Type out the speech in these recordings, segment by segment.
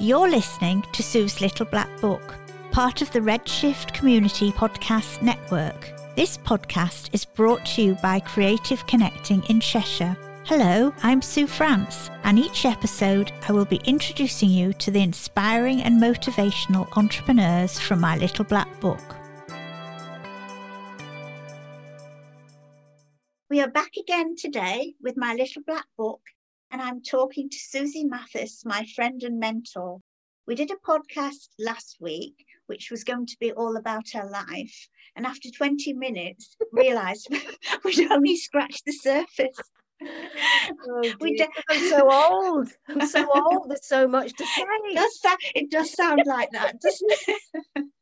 You're listening to Sue's Little Black Book, part of the Redshift Community Podcast Network. This podcast is brought to you by Creative Connecting in Cheshire. Hello, I'm Sue France, and each episode I will be introducing you to the inspiring and motivational entrepreneurs from my little black book. We are back again today with my little black book and I'm talking to Susie Mathis, my friend and mentor. We did a podcast last week, which was going to be all about her life. And after 20 minutes, realised we'd only scratched the surface. Oh, de- I'm so old. I'm so old. There's so much to say. It does, sound, it does sound like that, doesn't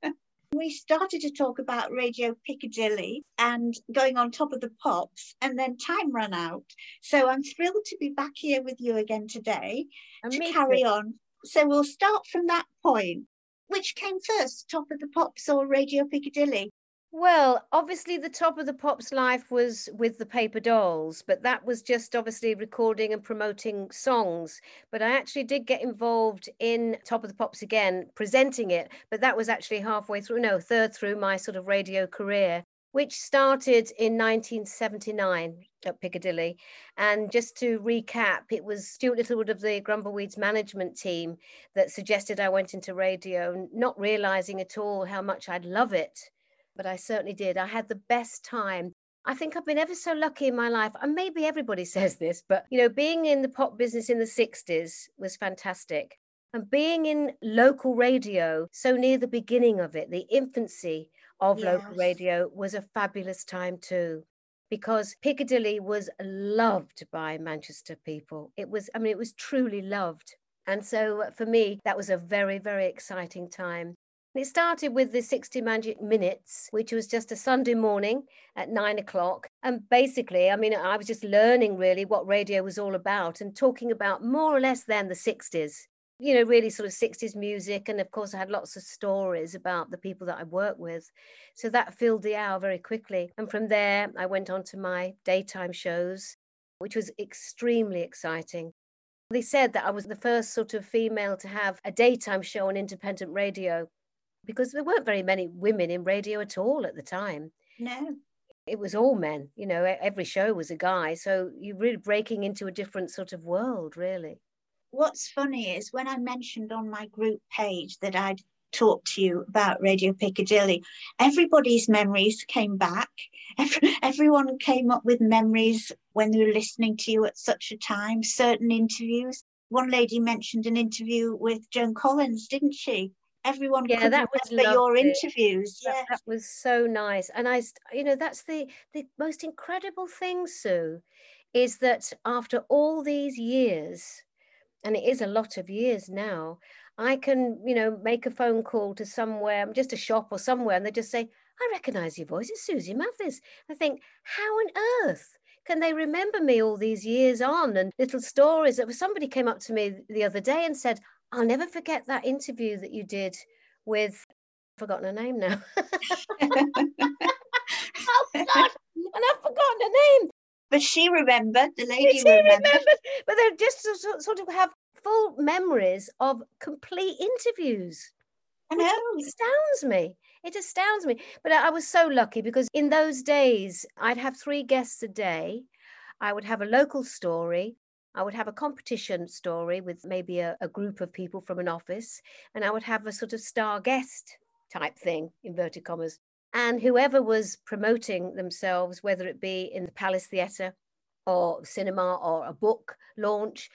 it? We started to talk about Radio Piccadilly and going on top of the pops, and then time ran out. So I'm thrilled to be back here with you again today and to carry on. So we'll start from that point. Which came first, Top of the Pops or Radio Piccadilly? Well, obviously, the top of the pops life was with the paper dolls, but that was just obviously recording and promoting songs. But I actually did get involved in Top of the Pops again, presenting it, but that was actually halfway through, no, third through my sort of radio career, which started in 1979 at Piccadilly. And just to recap, it was Stuart Littlewood of the Grumbleweeds management team that suggested I went into radio, not realizing at all how much I'd love it but I certainly did. I had the best time. I think I've been ever so lucky in my life. And maybe everybody says this, but you know, being in the pop business in the 60s was fantastic. And being in local radio, so near the beginning of it, the infancy of yes. local radio was a fabulous time too. Because Piccadilly was loved by Manchester people. It was, I mean, it was truly loved. And so uh, for me, that was a very, very exciting time. It started with the 60 Magic Minutes, which was just a Sunday morning at nine o'clock. And basically, I mean, I was just learning really what radio was all about and talking about more or less then the 60s, you know, really sort of 60s music. And of course, I had lots of stories about the people that I worked with. So that filled the hour very quickly. And from there, I went on to my daytime shows, which was extremely exciting. They said that I was the first sort of female to have a daytime show on independent radio because there weren't very many women in radio at all at the time. No. It was all men, you know, every show was a guy. So you're really breaking into a different sort of world, really. What's funny is when I mentioned on my group page that I'd talked to you about Radio Piccadilly, everybody's memories came back. Every, everyone came up with memories when they were listening to you at such a time, certain interviews. One lady mentioned an interview with Joan Collins, didn't she? Everyone yeah that was your interviews that, that was so nice. And i you know that's the the most incredible thing sue is that after all these years and it is a lot of years now i can you know make a phone call to somewhere just a shop or somewhere and they just say i recognize your voice. It's susie mathis. I think how on earth can they remember me all these years on? And little stories that somebody came up to me the other day and said I'll never forget that interview that you did with I've forgotten her name now. oh God, and I've forgotten her name. But she remembered, the lady she remembered. remembered. But they just sort of have full memories of complete interviews. I know. It astounds me. It astounds me. But I was so lucky because in those days, I'd have three guests a day. I would have a local story. I would have a competition story with maybe a, a, group of people from an office, and I would have a sort of star guest type thing, inverted commas. And whoever was promoting themselves, whether it be in the Palace Theatre or cinema or a book launch,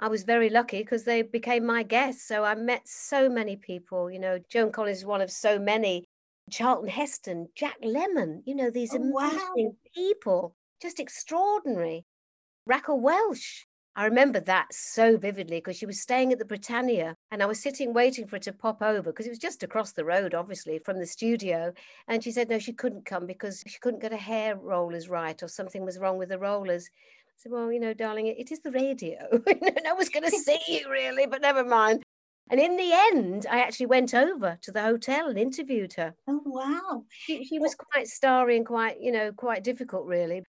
I was very lucky because they became my guests. So I met so many people. You know, Joan Collins is one of so many. Charlton Heston, Jack Lemmon, you know, these oh, amazing wow. people, just extraordinary. Raquel Welch, I remember that so vividly because she was staying at the Britannia and I was sitting waiting for her to pop over because it was just across the road, obviously, from the studio. And she said, no, she couldn't come because she couldn't get her hair rollers right or something was wrong with the rollers. I said, well, you know, darling, it is the radio. no one's going to see you really, but never mind. And in the end, I actually went over to the hotel and interviewed her. Oh, wow. She, she was quite starry and quite, you know, quite difficult, really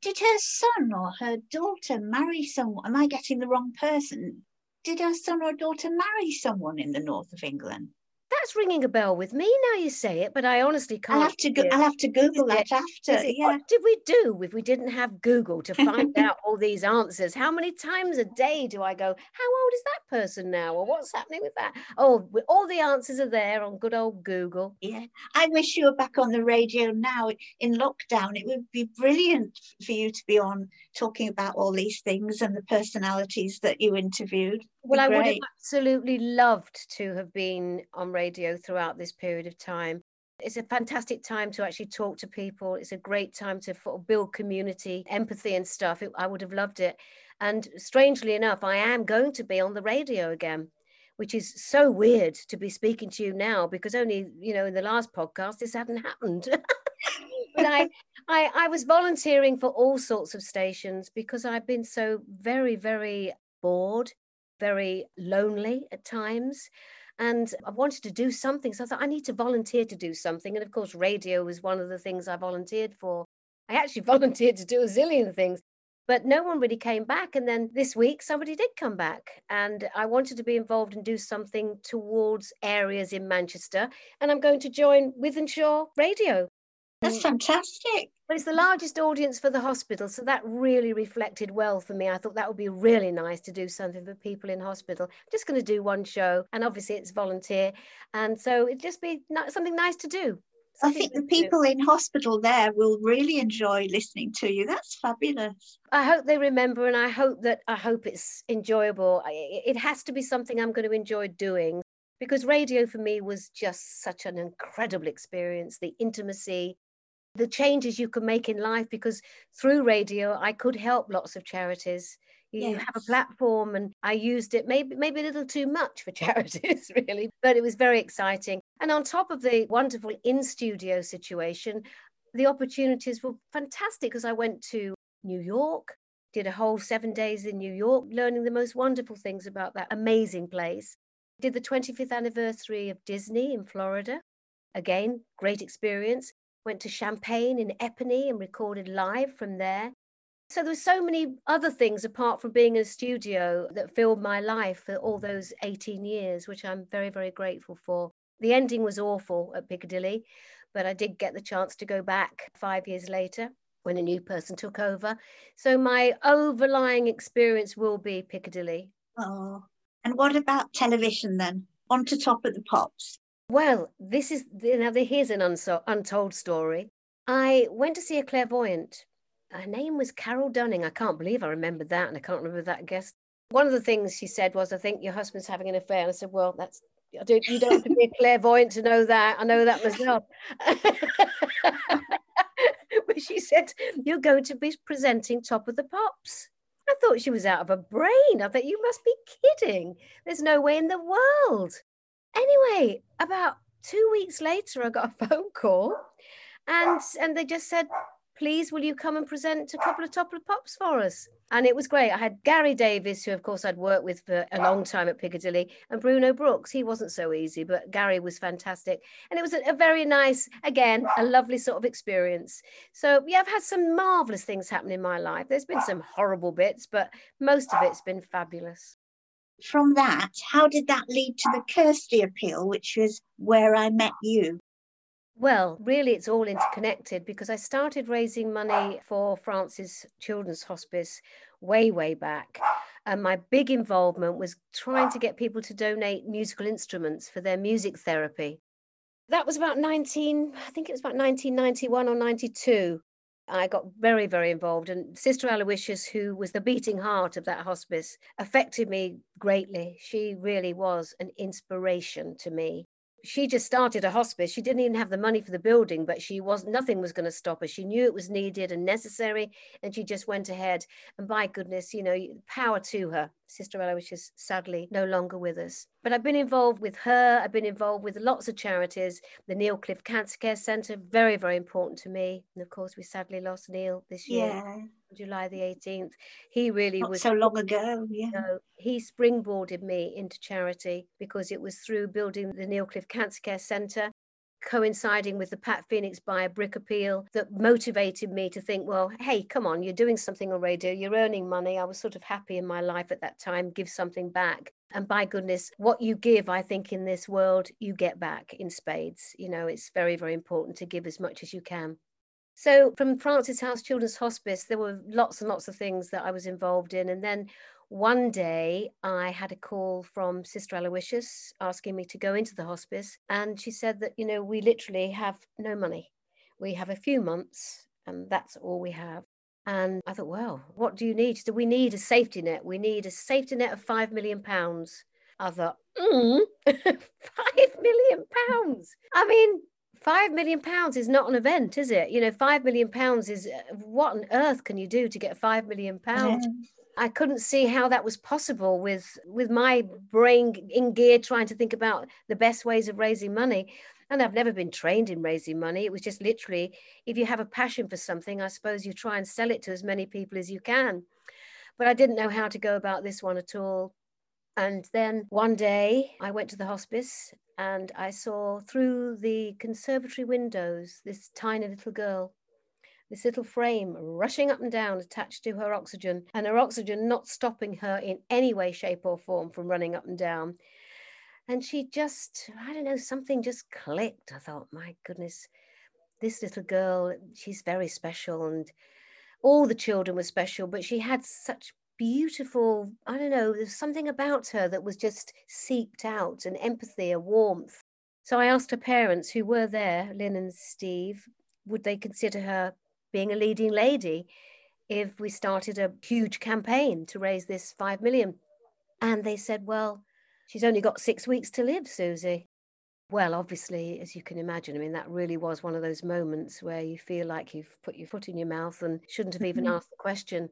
did her son or her daughter marry someone? Am I getting the wrong person? did her son or daughter marry someone in the north of England? That's ringing a bell with me now you say it, but I honestly can't. I'll have to go, I'll have to Google that after. Yeah. What did we do if we didn't have Google to find out all these answers? How many times a day do I go, how old is that person now? Or what's happening with that? Oh, all the answers are there on good old Google. Yeah. I wish you were back on the radio now in lockdown. It would be brilliant for you to be on talking about all these things and the personalities that you interviewed. Well, I would have absolutely loved to have been on radio throughout this period of time. It's a fantastic time to actually talk to people. It's a great time to build community, empathy, and stuff. It, I would have loved it. And strangely enough, I am going to be on the radio again, which is so weird to be speaking to you now because only, you know, in the last podcast, this hadn't happened. but I, I, I was volunteering for all sorts of stations because I've been so very, very bored very lonely at times. And I wanted to do something. So I thought, I need to volunteer to do something. And of course, radio was one of the things I volunteered for. I actually volunteered to do a zillion things, but no one really came back. And then this week, somebody did come back. And I wanted to be involved and do something towards areas in Manchester. And I'm going to join Wythenshawe Radio. That's fantastic. But it's the largest audience for the hospital, so that really reflected well for me. I thought that would be really nice to do something for people in hospital. I'm just going to do one show, and obviously it's volunteer, and so it'd just be something nice to do. I think the people in hospital there will really enjoy listening to you. That's fabulous. I hope they remember, and I hope that I hope it's enjoyable. It has to be something I'm going to enjoy doing because radio for me was just such an incredible experience. The intimacy, the changes you can make in life because through radio I could help lots of charities. You yes. have a platform and I used it maybe maybe a little too much for charities really, but it was very exciting. And on top of the wonderful in-studio situation, the opportunities were fantastic because I went to New York, did a whole 7 days in New York learning the most wonderful things about that amazing place. Did the 25th anniversary of Disney in Florida. Again, great experience went to Champagne in Epernay and recorded live from there. So there were so many other things apart from being in a studio that filled my life for all mm-hmm. those 18 years, which I'm very, very grateful for. The ending was awful at Piccadilly, but I did get the chance to go back five years later when a new person took over. So my overlying experience will be Piccadilly. Oh, and what about television then? On to Top of the Pops. Well, this is now here's an unso- untold story. I went to see a clairvoyant. Her name was Carol Dunning. I can't believe I remembered that, and I can't remember that guest. One of the things she said was, "I think your husband's having an affair." And I said, "Well, that's I don't, you don't have to be a clairvoyant to know that. I know that myself." but she said, "You're going to be presenting Top of the Pops." I thought she was out of her brain. I thought you must be kidding. There's no way in the world. Anyway, about two weeks later, I got a phone call, and and they just said, "Please, will you come and present a couple of top of pops for us?" And it was great. I had Gary Davies, who of course I'd worked with for a long time at Piccadilly, and Bruno Brookes. He wasn't so easy, but Gary was fantastic, and it was a, a very nice, again, a lovely sort of experience. So yeah, I've had some marvelous things happen in my life. There's been some horrible bits, but most of it's been fabulous from that, how did that lead to the Kirsty appeal, which was where I met you? Well, really, it's all interconnected because I started raising money for Francis Children's Hospice way, way back. And my big involvement was trying to get people to donate musical instruments for their music therapy. That was about 19, I think it was about 1991 or 92. I got very, very involved. And Sister Aloysius, who was the beating heart of that hospice, affected me greatly. She really was an inspiration to me she just started a hospice. She didn't even have the money for the building, but she was nothing was going to stop her. She knew it was needed and necessary, and she just went ahead. And by goodness, you know, power to her. Sister Ella, which is sadly no longer with us. But I've been involved with her. I've been involved with lots of charities. The Neil Cliffe Cancer Care Centre, very, very important to me. And of course, we sadly lost Neil this year. Yeah. July the 18th. He really Not was so long ago. Yeah. You know, he springboarded me into charity because it was through building the Neil Cliffe Cancer Care Centre. coinciding with the Pat Phoenix buy a brick appeal that motivated me to think, well, hey, come on, you're doing something on radio, you're earning money. I was sort of happy in my life at that time, give something back. And by goodness, what you give, I think, in this world, you get back in spades. You know, it's very, very important to give as much as you can. So, from Francis House Children's Hospice, there were lots and lots of things that I was involved in. And then one day I had a call from Sister Aloysius asking me to go into the hospice. And she said that, you know, we literally have no money. We have a few months, and that's all we have. And I thought, well, what do you need? Do we need a safety net. We need a safety net of five million pounds. I thought, mm, five million pounds. I mean, five million pounds is not an event, is it? You know, five million pounds is uh, what on earth can you do to get five million pounds? Yeah. I couldn't see how that was possible with with my brain in gear trying to think about the best ways of raising money. And I've never been trained in raising money. It was just literally, if you have a passion for something, I suppose you try and sell it to as many people as you can. But I didn't know how to go about this one at all. And then one day I went to the hospice and I saw through the conservatory windows this tiny little girl, this little frame rushing up and down attached to her oxygen, and her oxygen not stopping her in any way, shape, or form from running up and down. And she just, I don't know, something just clicked. I thought, my goodness, this little girl, she's very special. And all the children were special, but she had such beautiful, I don't know, there's something about her that was just seeped out an empathy, a warmth. So I asked her parents who were there, Lynn and Steve, would they consider her being a leading lady if we started a huge campaign to raise this five million? And they said, well, She's only got six weeks to live, Susie. Well, obviously, as you can imagine, I mean, that really was one of those moments where you feel like you've put your foot in your mouth and shouldn't have even asked the question.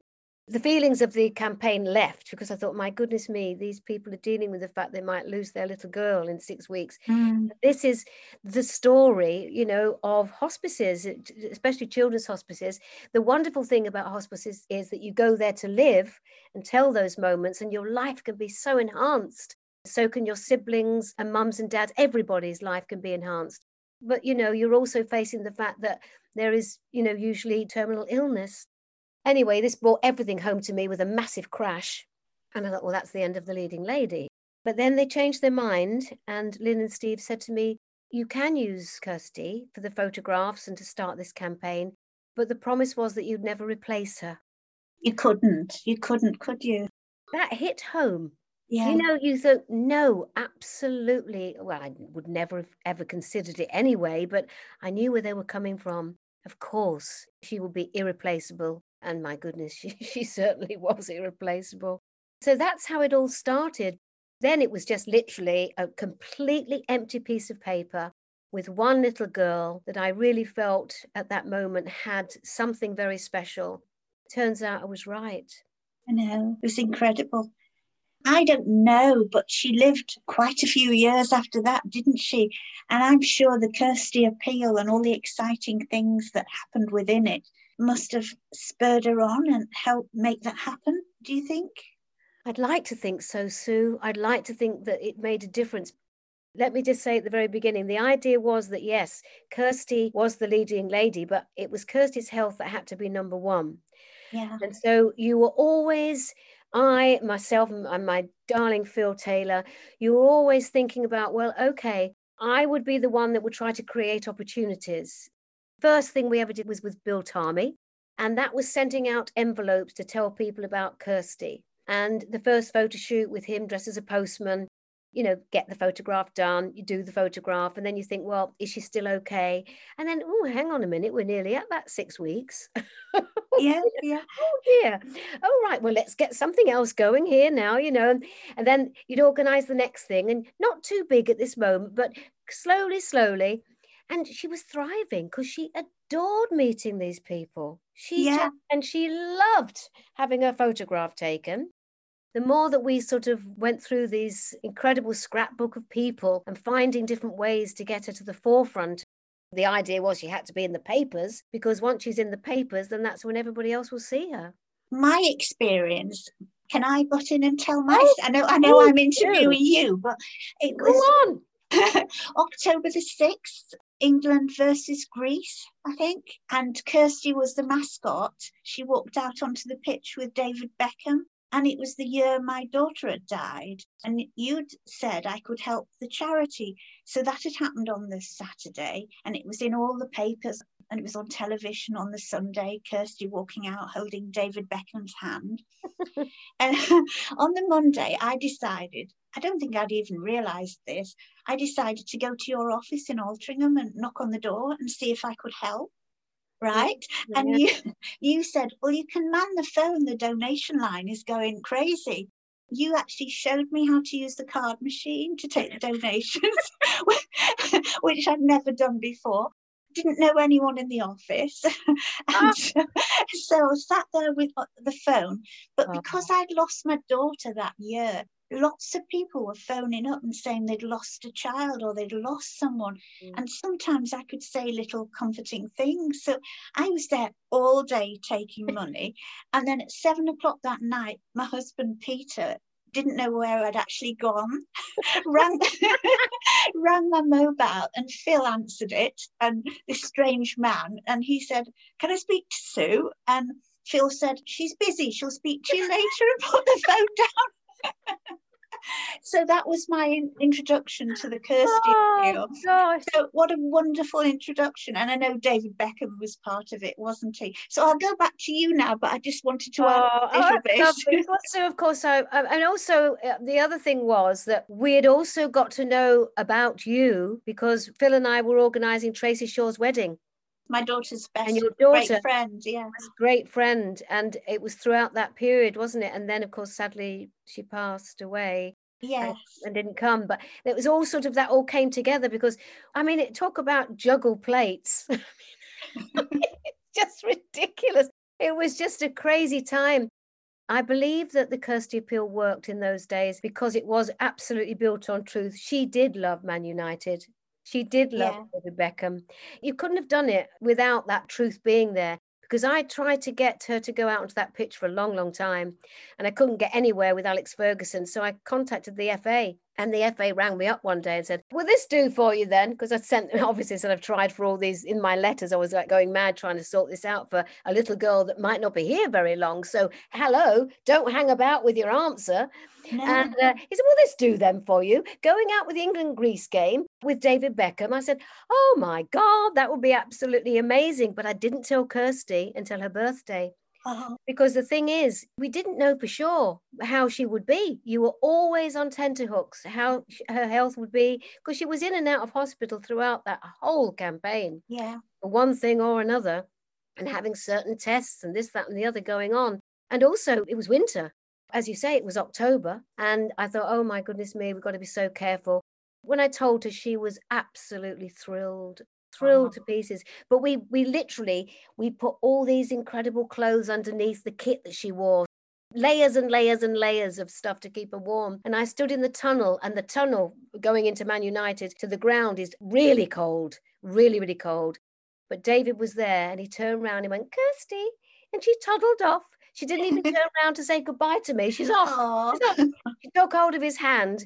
The feelings of the campaign left because I thought, my goodness me, these people are dealing with the fact they might lose their little girl in six weeks. Mm. This is the story, you know, of hospices, especially children's hospices. The wonderful thing about hospices is that you go there to live and tell those moments, and your life can be so enhanced so can your siblings and mums and dads. Everybody's life can be enhanced. But, you know, you're also facing the fact that there is, you know, usually terminal illness. Anyway, this brought everything home to me with a massive crash. And I thought, well, that's the end of the leading lady. But then they changed their mind. And Lynn and Steve said to me, you can use Kirsty for the photographs and to start this campaign. But the promise was that you'd never replace her. You couldn't. You couldn't, could you? That hit home yeah. You know, you thought, no, absolutely. Well, I would never have ever considered it anyway, but I knew where they were coming from. Of course, she would be irreplaceable. And my goodness, she, she certainly was irreplaceable. So that's how it all started. Then it was just literally a completely empty piece of paper with one little girl that I really felt at that moment had something very special. Turns out I was right. I know, it was incredible. I don't know, but she lived quite a few years after that, didn't she? And I'm sure the Kirsty appeal and all the exciting things that happened within it must have spurred her on and helped make that happen. Do you think? I'd like to think so, Sue. I'd like to think that it made a difference. Let me just say at the very beginning the idea was that yes, Kirsty was the leading lady, but it was Kirsty's health that had to be number one. Yeah. And so you were always I, myself, and my darling Phil Taylor, you were always thinking about, well, okay, I would be the one that would try to create opportunities. First thing we ever did was with Bill Tarmey, and that was sending out envelopes to tell people about Kirsty. And the first photo shoot with him dressed as a postman, you know, get the photograph done, you do the photograph, and then you think, well, is she still okay? And then, oh, hang on a minute, we're nearly at that six weeks. Oh, yeah, yeah. Oh, yeah. Oh, right. Well, let's get something else going here now, you know. And then you'd organize the next thing, and not too big at this moment, but slowly, slowly. And she was thriving because she adored meeting these people. She yeah. just, and she loved having her photograph taken the more that we sort of went through these incredible scrapbook of people and finding different ways to get her to the forefront, the idea was she had to be in the papers because once she's in the papers, then that's when everybody else will see her. My experience. Can I butt in and tell my? Oh, I know, I know, I'm interviewing you, but it was on October the sixth, England versus Greece, I think. And Kirsty was the mascot. She walked out onto the pitch with David Beckham. And it was the year my daughter had died. And you'd said I could help the charity. So that had happened on the Saturday. And it was in all the papers. And it was on television on the Sunday, Kirsty walking out holding David Beckham's hand. and on the Monday, I decided I don't think I'd even realised this. I decided to go to your office in Altrincham and knock on the door and see if I could help. Right. Yeah. And you you said, Well, you can man the phone, the donation line is going crazy. You actually showed me how to use the card machine to take the donations, which I'd never done before didn't know anyone in the office. and oh. so I sat there with uh, the phone. But oh. because I'd lost my daughter that year, lots of people were phoning up and saying they'd lost a child or they'd lost someone. Mm. And sometimes I could say little comforting things. So I was there all day taking money. and then at seven o'clock that night, my husband Peter didn't know where I'd actually gone, rang, rang my mobile and Phil answered it and this strange man. And he said, Can I speak to Sue? And Phil said, She's busy. She'll speak to you later and put the phone down. so that was my introduction to the Kirsty oh, Gosh. So what a wonderful introduction. And I know David Beckham was part of it, wasn't he? So I'll go back to you now, but I just wanted to oh, add a little bit. also, of course, I, and also uh, the other thing was that we had also got to know about you because Phil and I were organising Tracy Shaw's wedding my daughter's best and your daughter. great friend yeah. Great friend. And it was throughout that period wasn't it? And then of course sadly she passed away uh, yes. and, and didn't come. But it was all sort of that all came together because i mean it talk about juggle plates. Just ridiculous. It was just a crazy time. I believe that the Kirsty appeal worked in those days because it was absolutely built on truth. She did love Man United. She did love yeah. David Beckham. You couldn't have done it without that truth being there because I tried to get her to go out onto that pitch for a long, long time and I couldn't get anywhere with Alex Ferguson. So I contacted the FA and the FA rang me up one day and said, Will this do for you then? Because I'd sent, obviously, said I've tried for all these in my letters. I was like going mad trying to sort this out for a little girl that might not be here very long. So, hello, don't hang about with your answer. No. And uh, he said, Will this do then for you? Going out with the England Greece game with David Beckham. I said, Oh my God, that would be absolutely amazing. But I didn't tell Kirsty until her birthday. Uh-huh. Because the thing is, we didn't know for sure how she would be. You were always on tenterhooks, how her health would be, because she was in and out of hospital throughout that whole campaign. Yeah. For one thing or another, and having certain tests and this, that, and the other going on. And also, it was winter. As you say, it was October. And I thought, oh my goodness me, we've got to be so careful. When I told her, she was absolutely thrilled thrilled oh. to pieces. But we we literally we put all these incredible clothes underneath the kit that she wore. Layers and layers and layers of stuff to keep her warm. And i stood in the tunnel and the tunnel going into man united to the ground is really cold really really cold. But david was there and he turned around and went kirsty and she toddled off. She didn't even turn around to say goodbye to me. She's off, she's off. she took hold of his hand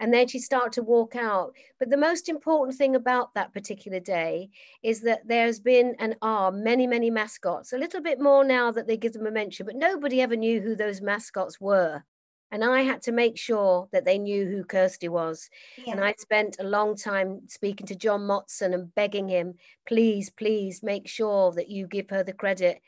and then she started to walk out. But the most important thing about that particular day is that there's been and are many, many mascots, a little bit more now that they give them a mention, but nobody ever knew who those mascots were. And I had to make sure that they knew who Kirsty was. Yeah. And I spent a long time speaking to John Motson and begging him, please, please make sure that you give her the credit.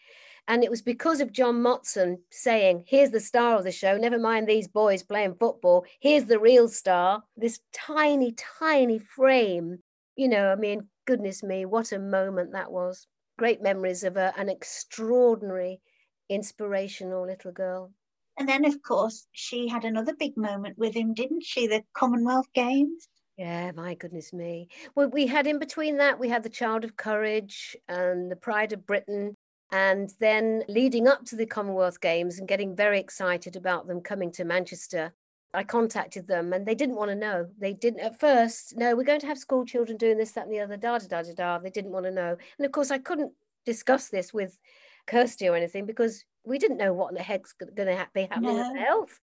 And it was because of John Motson saying, here's the star of the show, never mind these boys playing football, here's the real star, this tiny, tiny frame. You know, I mean, goodness me, what a moment that was. Great memories of a, an extraordinary, inspirational little girl. And then, of course, she had another big moment with him, didn't she? The Commonwealth Games. Yeah, my goodness me. Well, we had in between that, we had the Child of Courage and the Pride of Britain. And then leading up to the Commonwealth Games and getting very excited about them coming to Manchester, I contacted them and they didn't want to know. They didn't at first, no, we're going to have school children doing this, that, and the other, da da da da da. They didn't want to know. And of course, I couldn't discuss this with Kirsty or anything because we didn't know what the heck's going to be happening no. with health.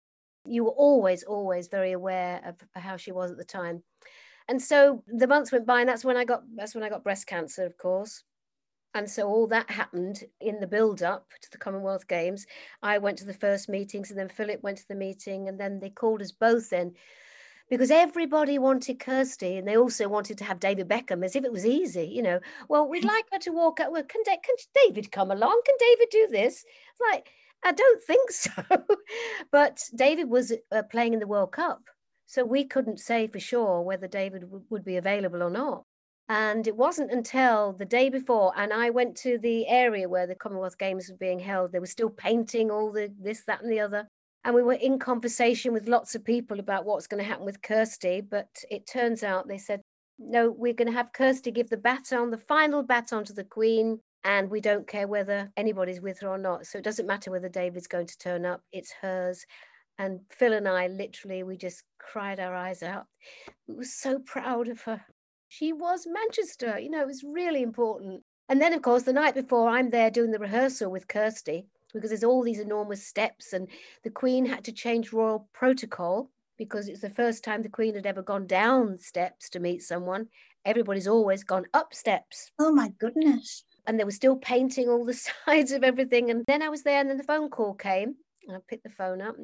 You were always, always very aware of how she was at the time. And so the months went by, and that's when I got that's when I got breast cancer, of course. And so all that happened in the build up to the Commonwealth Games. I went to the first meetings, and then Philip went to the meeting, and then they called us both in because everybody wanted Kirsty and they also wanted to have David Beckham as if it was easy, you know. Well, we'd like her to walk out. Well, can, can David come along? Can David do this? Like, I don't think so. but David was uh, playing in the World Cup. So we couldn't say for sure whether David w- would be available or not. And it wasn't until the day before, and I went to the area where the Commonwealth Games were being held. They were still painting all the this, that, and the other. And we were in conversation with lots of people about what's going to happen with Kirsty. But it turns out they said, no, we're going to have Kirsty give the baton, the final baton to the Queen. And we don't care whether anybody's with her or not. So it doesn't matter whether David's going to turn up, it's hers. And Phil and I literally, we just cried our eyes out. We were so proud of her. She was Manchester, you know, it was really important. And then, of course, the night before, I'm there doing the rehearsal with Kirsty because there's all these enormous steps, and the Queen had to change royal protocol because it's the first time the Queen had ever gone down steps to meet someone. Everybody's always gone up steps. Oh my goodness. And they were still painting all the sides of everything. And then I was there, and then the phone call came. and I picked the phone up,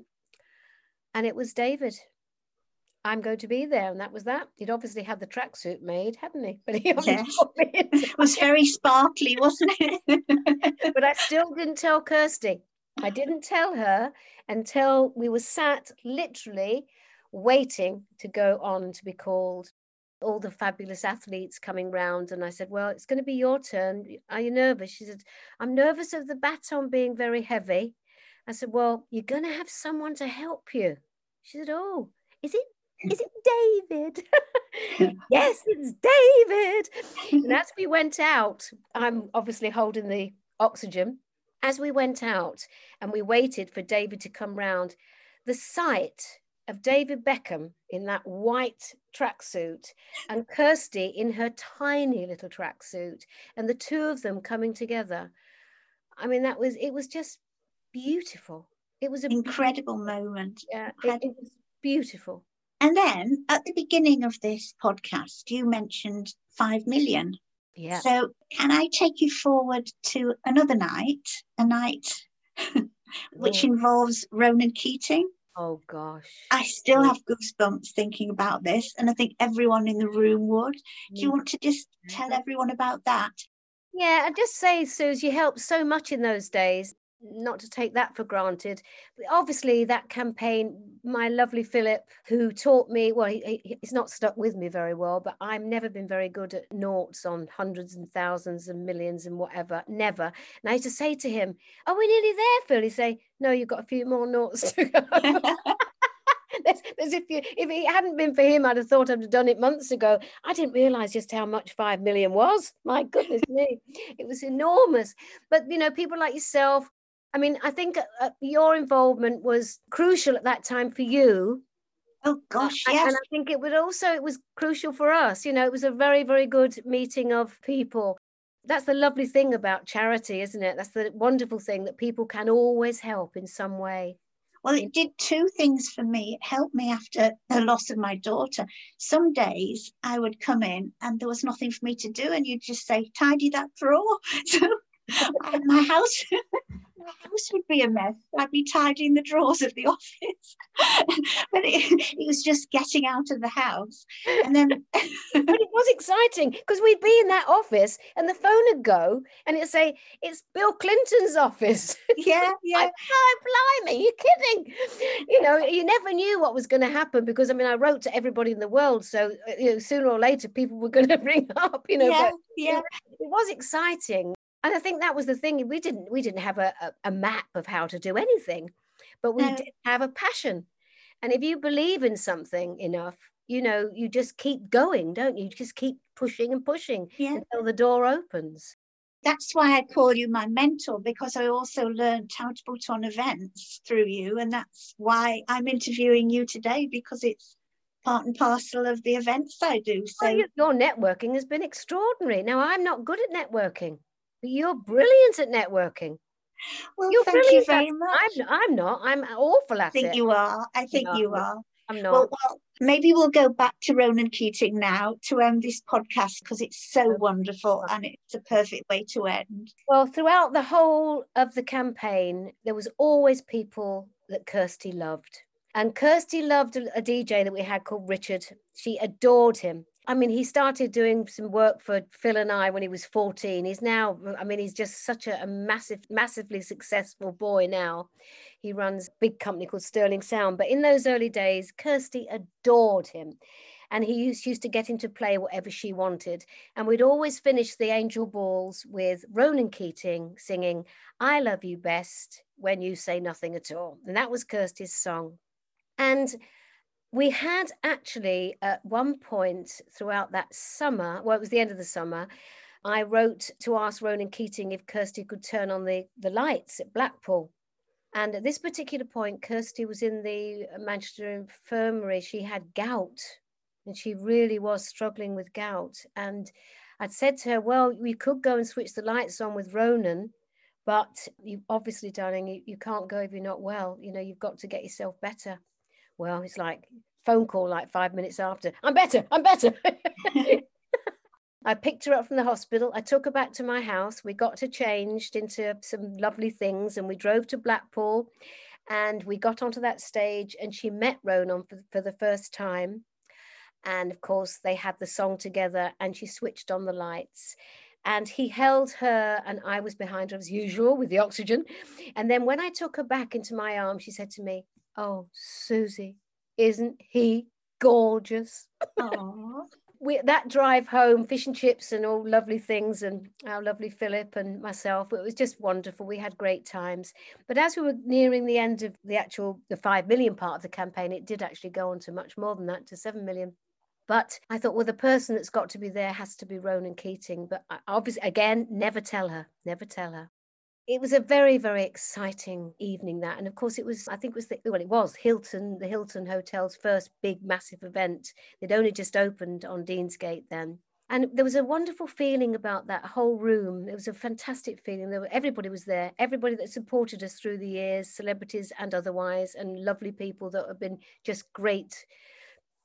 and it was David. I'm going to be there, and that was that. He'd obviously had the tracksuit made, hadn't he? But he yes. it was very sparkly, wasn't it? but I still didn't tell Kirsty. I didn't tell her until we were sat literally waiting to go on to be called. All the fabulous athletes coming round, and I said, "Well, it's going to be your turn. Are you nervous?" She said, "I'm nervous of the baton being very heavy." I said, Well, you're going to have someone to help you. She said, Oh, is it? Is it David? yes, it's David. and as we went out, I'm obviously holding the oxygen. As we went out and we waited for David to come round, the sight of David Beckham in that white tracksuit and Kirsty in her tiny little tracksuit and the two of them coming together. I mean, that was, it was just beautiful. It was an incredible moment. Yeah, incredible. It, it was beautiful. And then at the beginning of this podcast, you mentioned 5 million. Yeah. So can I take you forward to another night, a night which involves Ronan Keating? Oh gosh. I still have goosebumps thinking about this, and I think everyone in the room would. Do you mm. want to just tell mm-hmm. everyone about that? Yeah, I just say, Suze, you helped so much in those days not to take that for granted. Obviously, that campaign, my lovely Philip, who taught me, well, he, he's not stuck with me very well, but I've never been very good at noughts on hundreds and thousands and millions and whatever. Never. And I used to say to him, Are we nearly there, Phil? He'd say, No, you've got a few more noughts to go. as if you, if it hadn't been for him, I'd have thought I'd have done it months ago. I didn't realize just how much five million was. My goodness me, it was enormous. But you know, people like yourself, I mean, I think uh, your involvement was crucial at that time for you. Oh gosh, yes. And I think it would also it was crucial for us. You know, it was a very very good meeting of people. That's the lovely thing about charity, isn't it? That's the wonderful thing that people can always help in some way. Well, it did two things for me. It helped me after the loss of my daughter. Some days I would come in and there was nothing for me to do, and you'd just say, tidy that drawer. So my house my house would be a mess. I'd be tidying the drawers of the office. but it, it, was just getting out of the house. And then But it was exciting because we'd be in that office and the phone would go and it'd say, It's Bill Clinton's office. Yeah, yeah. oh, blimey, you're kidding. You know, you never knew what was going to happen because I mean I wrote to everybody in the world. So uh, you know, sooner or later people were going to ring up, you know. Yeah, yeah. It, it was exciting and I think that was the thing. We didn't we didn't have a, a, a map of how to do anything, but we no. did have a passion. And if you believe in something enough, you know, you just keep going, don't you? you just keep pushing and pushing yeah. until the door opens. That's why I call you my mentor because I also learned how to put on events through you. And that's why I'm interviewing you today because it's part and parcel of the events I do. So well, your networking has been extraordinary. Now I'm not good at networking. You're brilliant at networking. Well, You're thank you very much. I'm, I'm not. I'm awful at it. I think it. you are. I think no, you are. I'm not. Well, well, maybe we'll go back to Ronan Keating now to end this podcast because it's so wonderful and it's a perfect way to end. Well, throughout the whole of the campaign, there was always people that Kirsty loved. And Kirsty loved a DJ that we had called Richard. She adored him. I mean, he started doing some work for Phil and I when he was 14. He's now, I mean, he's just such a, a massive, massively successful boy now. He runs a big company called Sterling Sound. But in those early days, Kirsty adored him. And he used, used to get him to play whatever she wanted. And we'd always finish the Angel Balls with Ronan Keating singing, I love you best when you say nothing at all. And that was Kirsty's song. And we had actually at one point throughout that summer, well, it was the end of the summer, I wrote to ask Ronan Keating if Kirsty could turn on the, the lights at Blackpool. And at this particular point, Kirsty was in the Manchester infirmary. She had gout and she really was struggling with gout. And I'd said to her, Well, we could go and switch the lights on with Ronan, but you obviously, darling, you, you can't go if you're not well. You know, you've got to get yourself better. Well, it's like phone call like five minutes after. I'm better. I'm better. I picked her up from the hospital. I took her back to my house. We got her changed into some lovely things and we drove to Blackpool and we got onto that stage and she met Ronan for, for the first time. And of course, they had the song together and she switched on the lights and he held her and I was behind her as usual with the oxygen. And then when I took her back into my arms, she said to me, Oh, Susie, isn't he gorgeous? we, that drive home, fish and chips and all lovely things, and our lovely Philip and myself, it was just wonderful. We had great times. But as we were nearing the end of the actual, the 5 million part of the campaign, it did actually go on to much more than that, to 7 million. But I thought, well, the person that's got to be there has to be Ronan Keating. But obviously, again, never tell her, never tell her it was a very very exciting evening that and of course it was i think it was the, well it was hilton the hilton hotel's first big massive event. They'd only just opened on deansgate then. And there was a wonderful feeling about that whole room. It was a fantastic feeling. There were, everybody was there everybody that supported us through the years celebrities and otherwise and lovely people that have been just great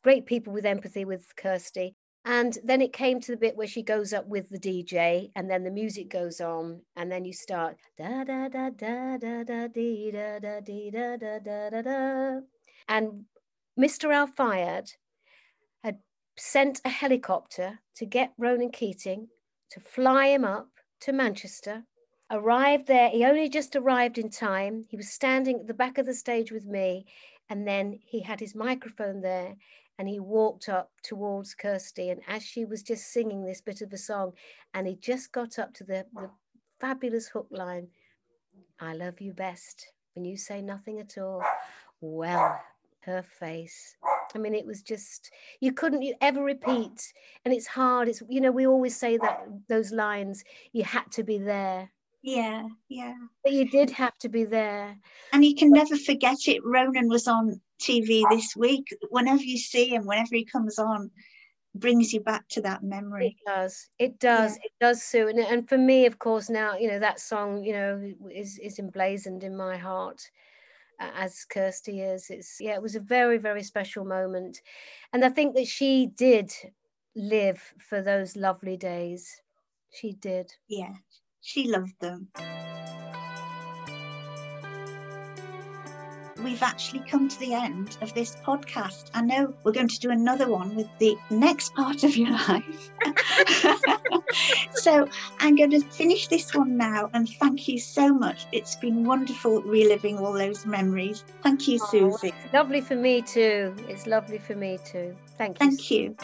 great people with empathy with kirsty and then it came to the bit where she goes up with the DJ, and then the music goes on, and then you start da da da da da da dee da da dee da da da da da. And Mr. Al Fayed had sent a helicopter to get Ronan Keating to fly him up to Manchester. Arrived there, he only just arrived in time. He was standing at the back of the stage with me, and then he had his microphone there and he walked up towards Kirsty. And as she was just singing this bit of a song, and he just got up to the, the fabulous hook line I love you best when you say nothing at all. Well, her face. I mean, it was just, you couldn't you ever repeat. And it's hard. It's, you know, we always say that those lines, you had to be there. Yeah, yeah. But you did have to be there. And you can never forget it. Ronan was on TV this week. Whenever you see him, whenever he comes on, brings you back to that memory. It does. It does. Yeah. It does, Sue. And, and for me, of course, now you know that song. You know, is is emblazoned in my heart uh, as Kirsty is. It's yeah. It was a very very special moment, and I think that she did live for those lovely days. She did. Yeah, she loved them. we've actually come to the end of this podcast. I know we're going to do another one with the next part of your life. so I'm going to finish this one now and thank you so much. It's been wonderful reliving all those memories. Thank you, oh, Susie. Lovely for me too. It's lovely for me too. Thank you. Thank you.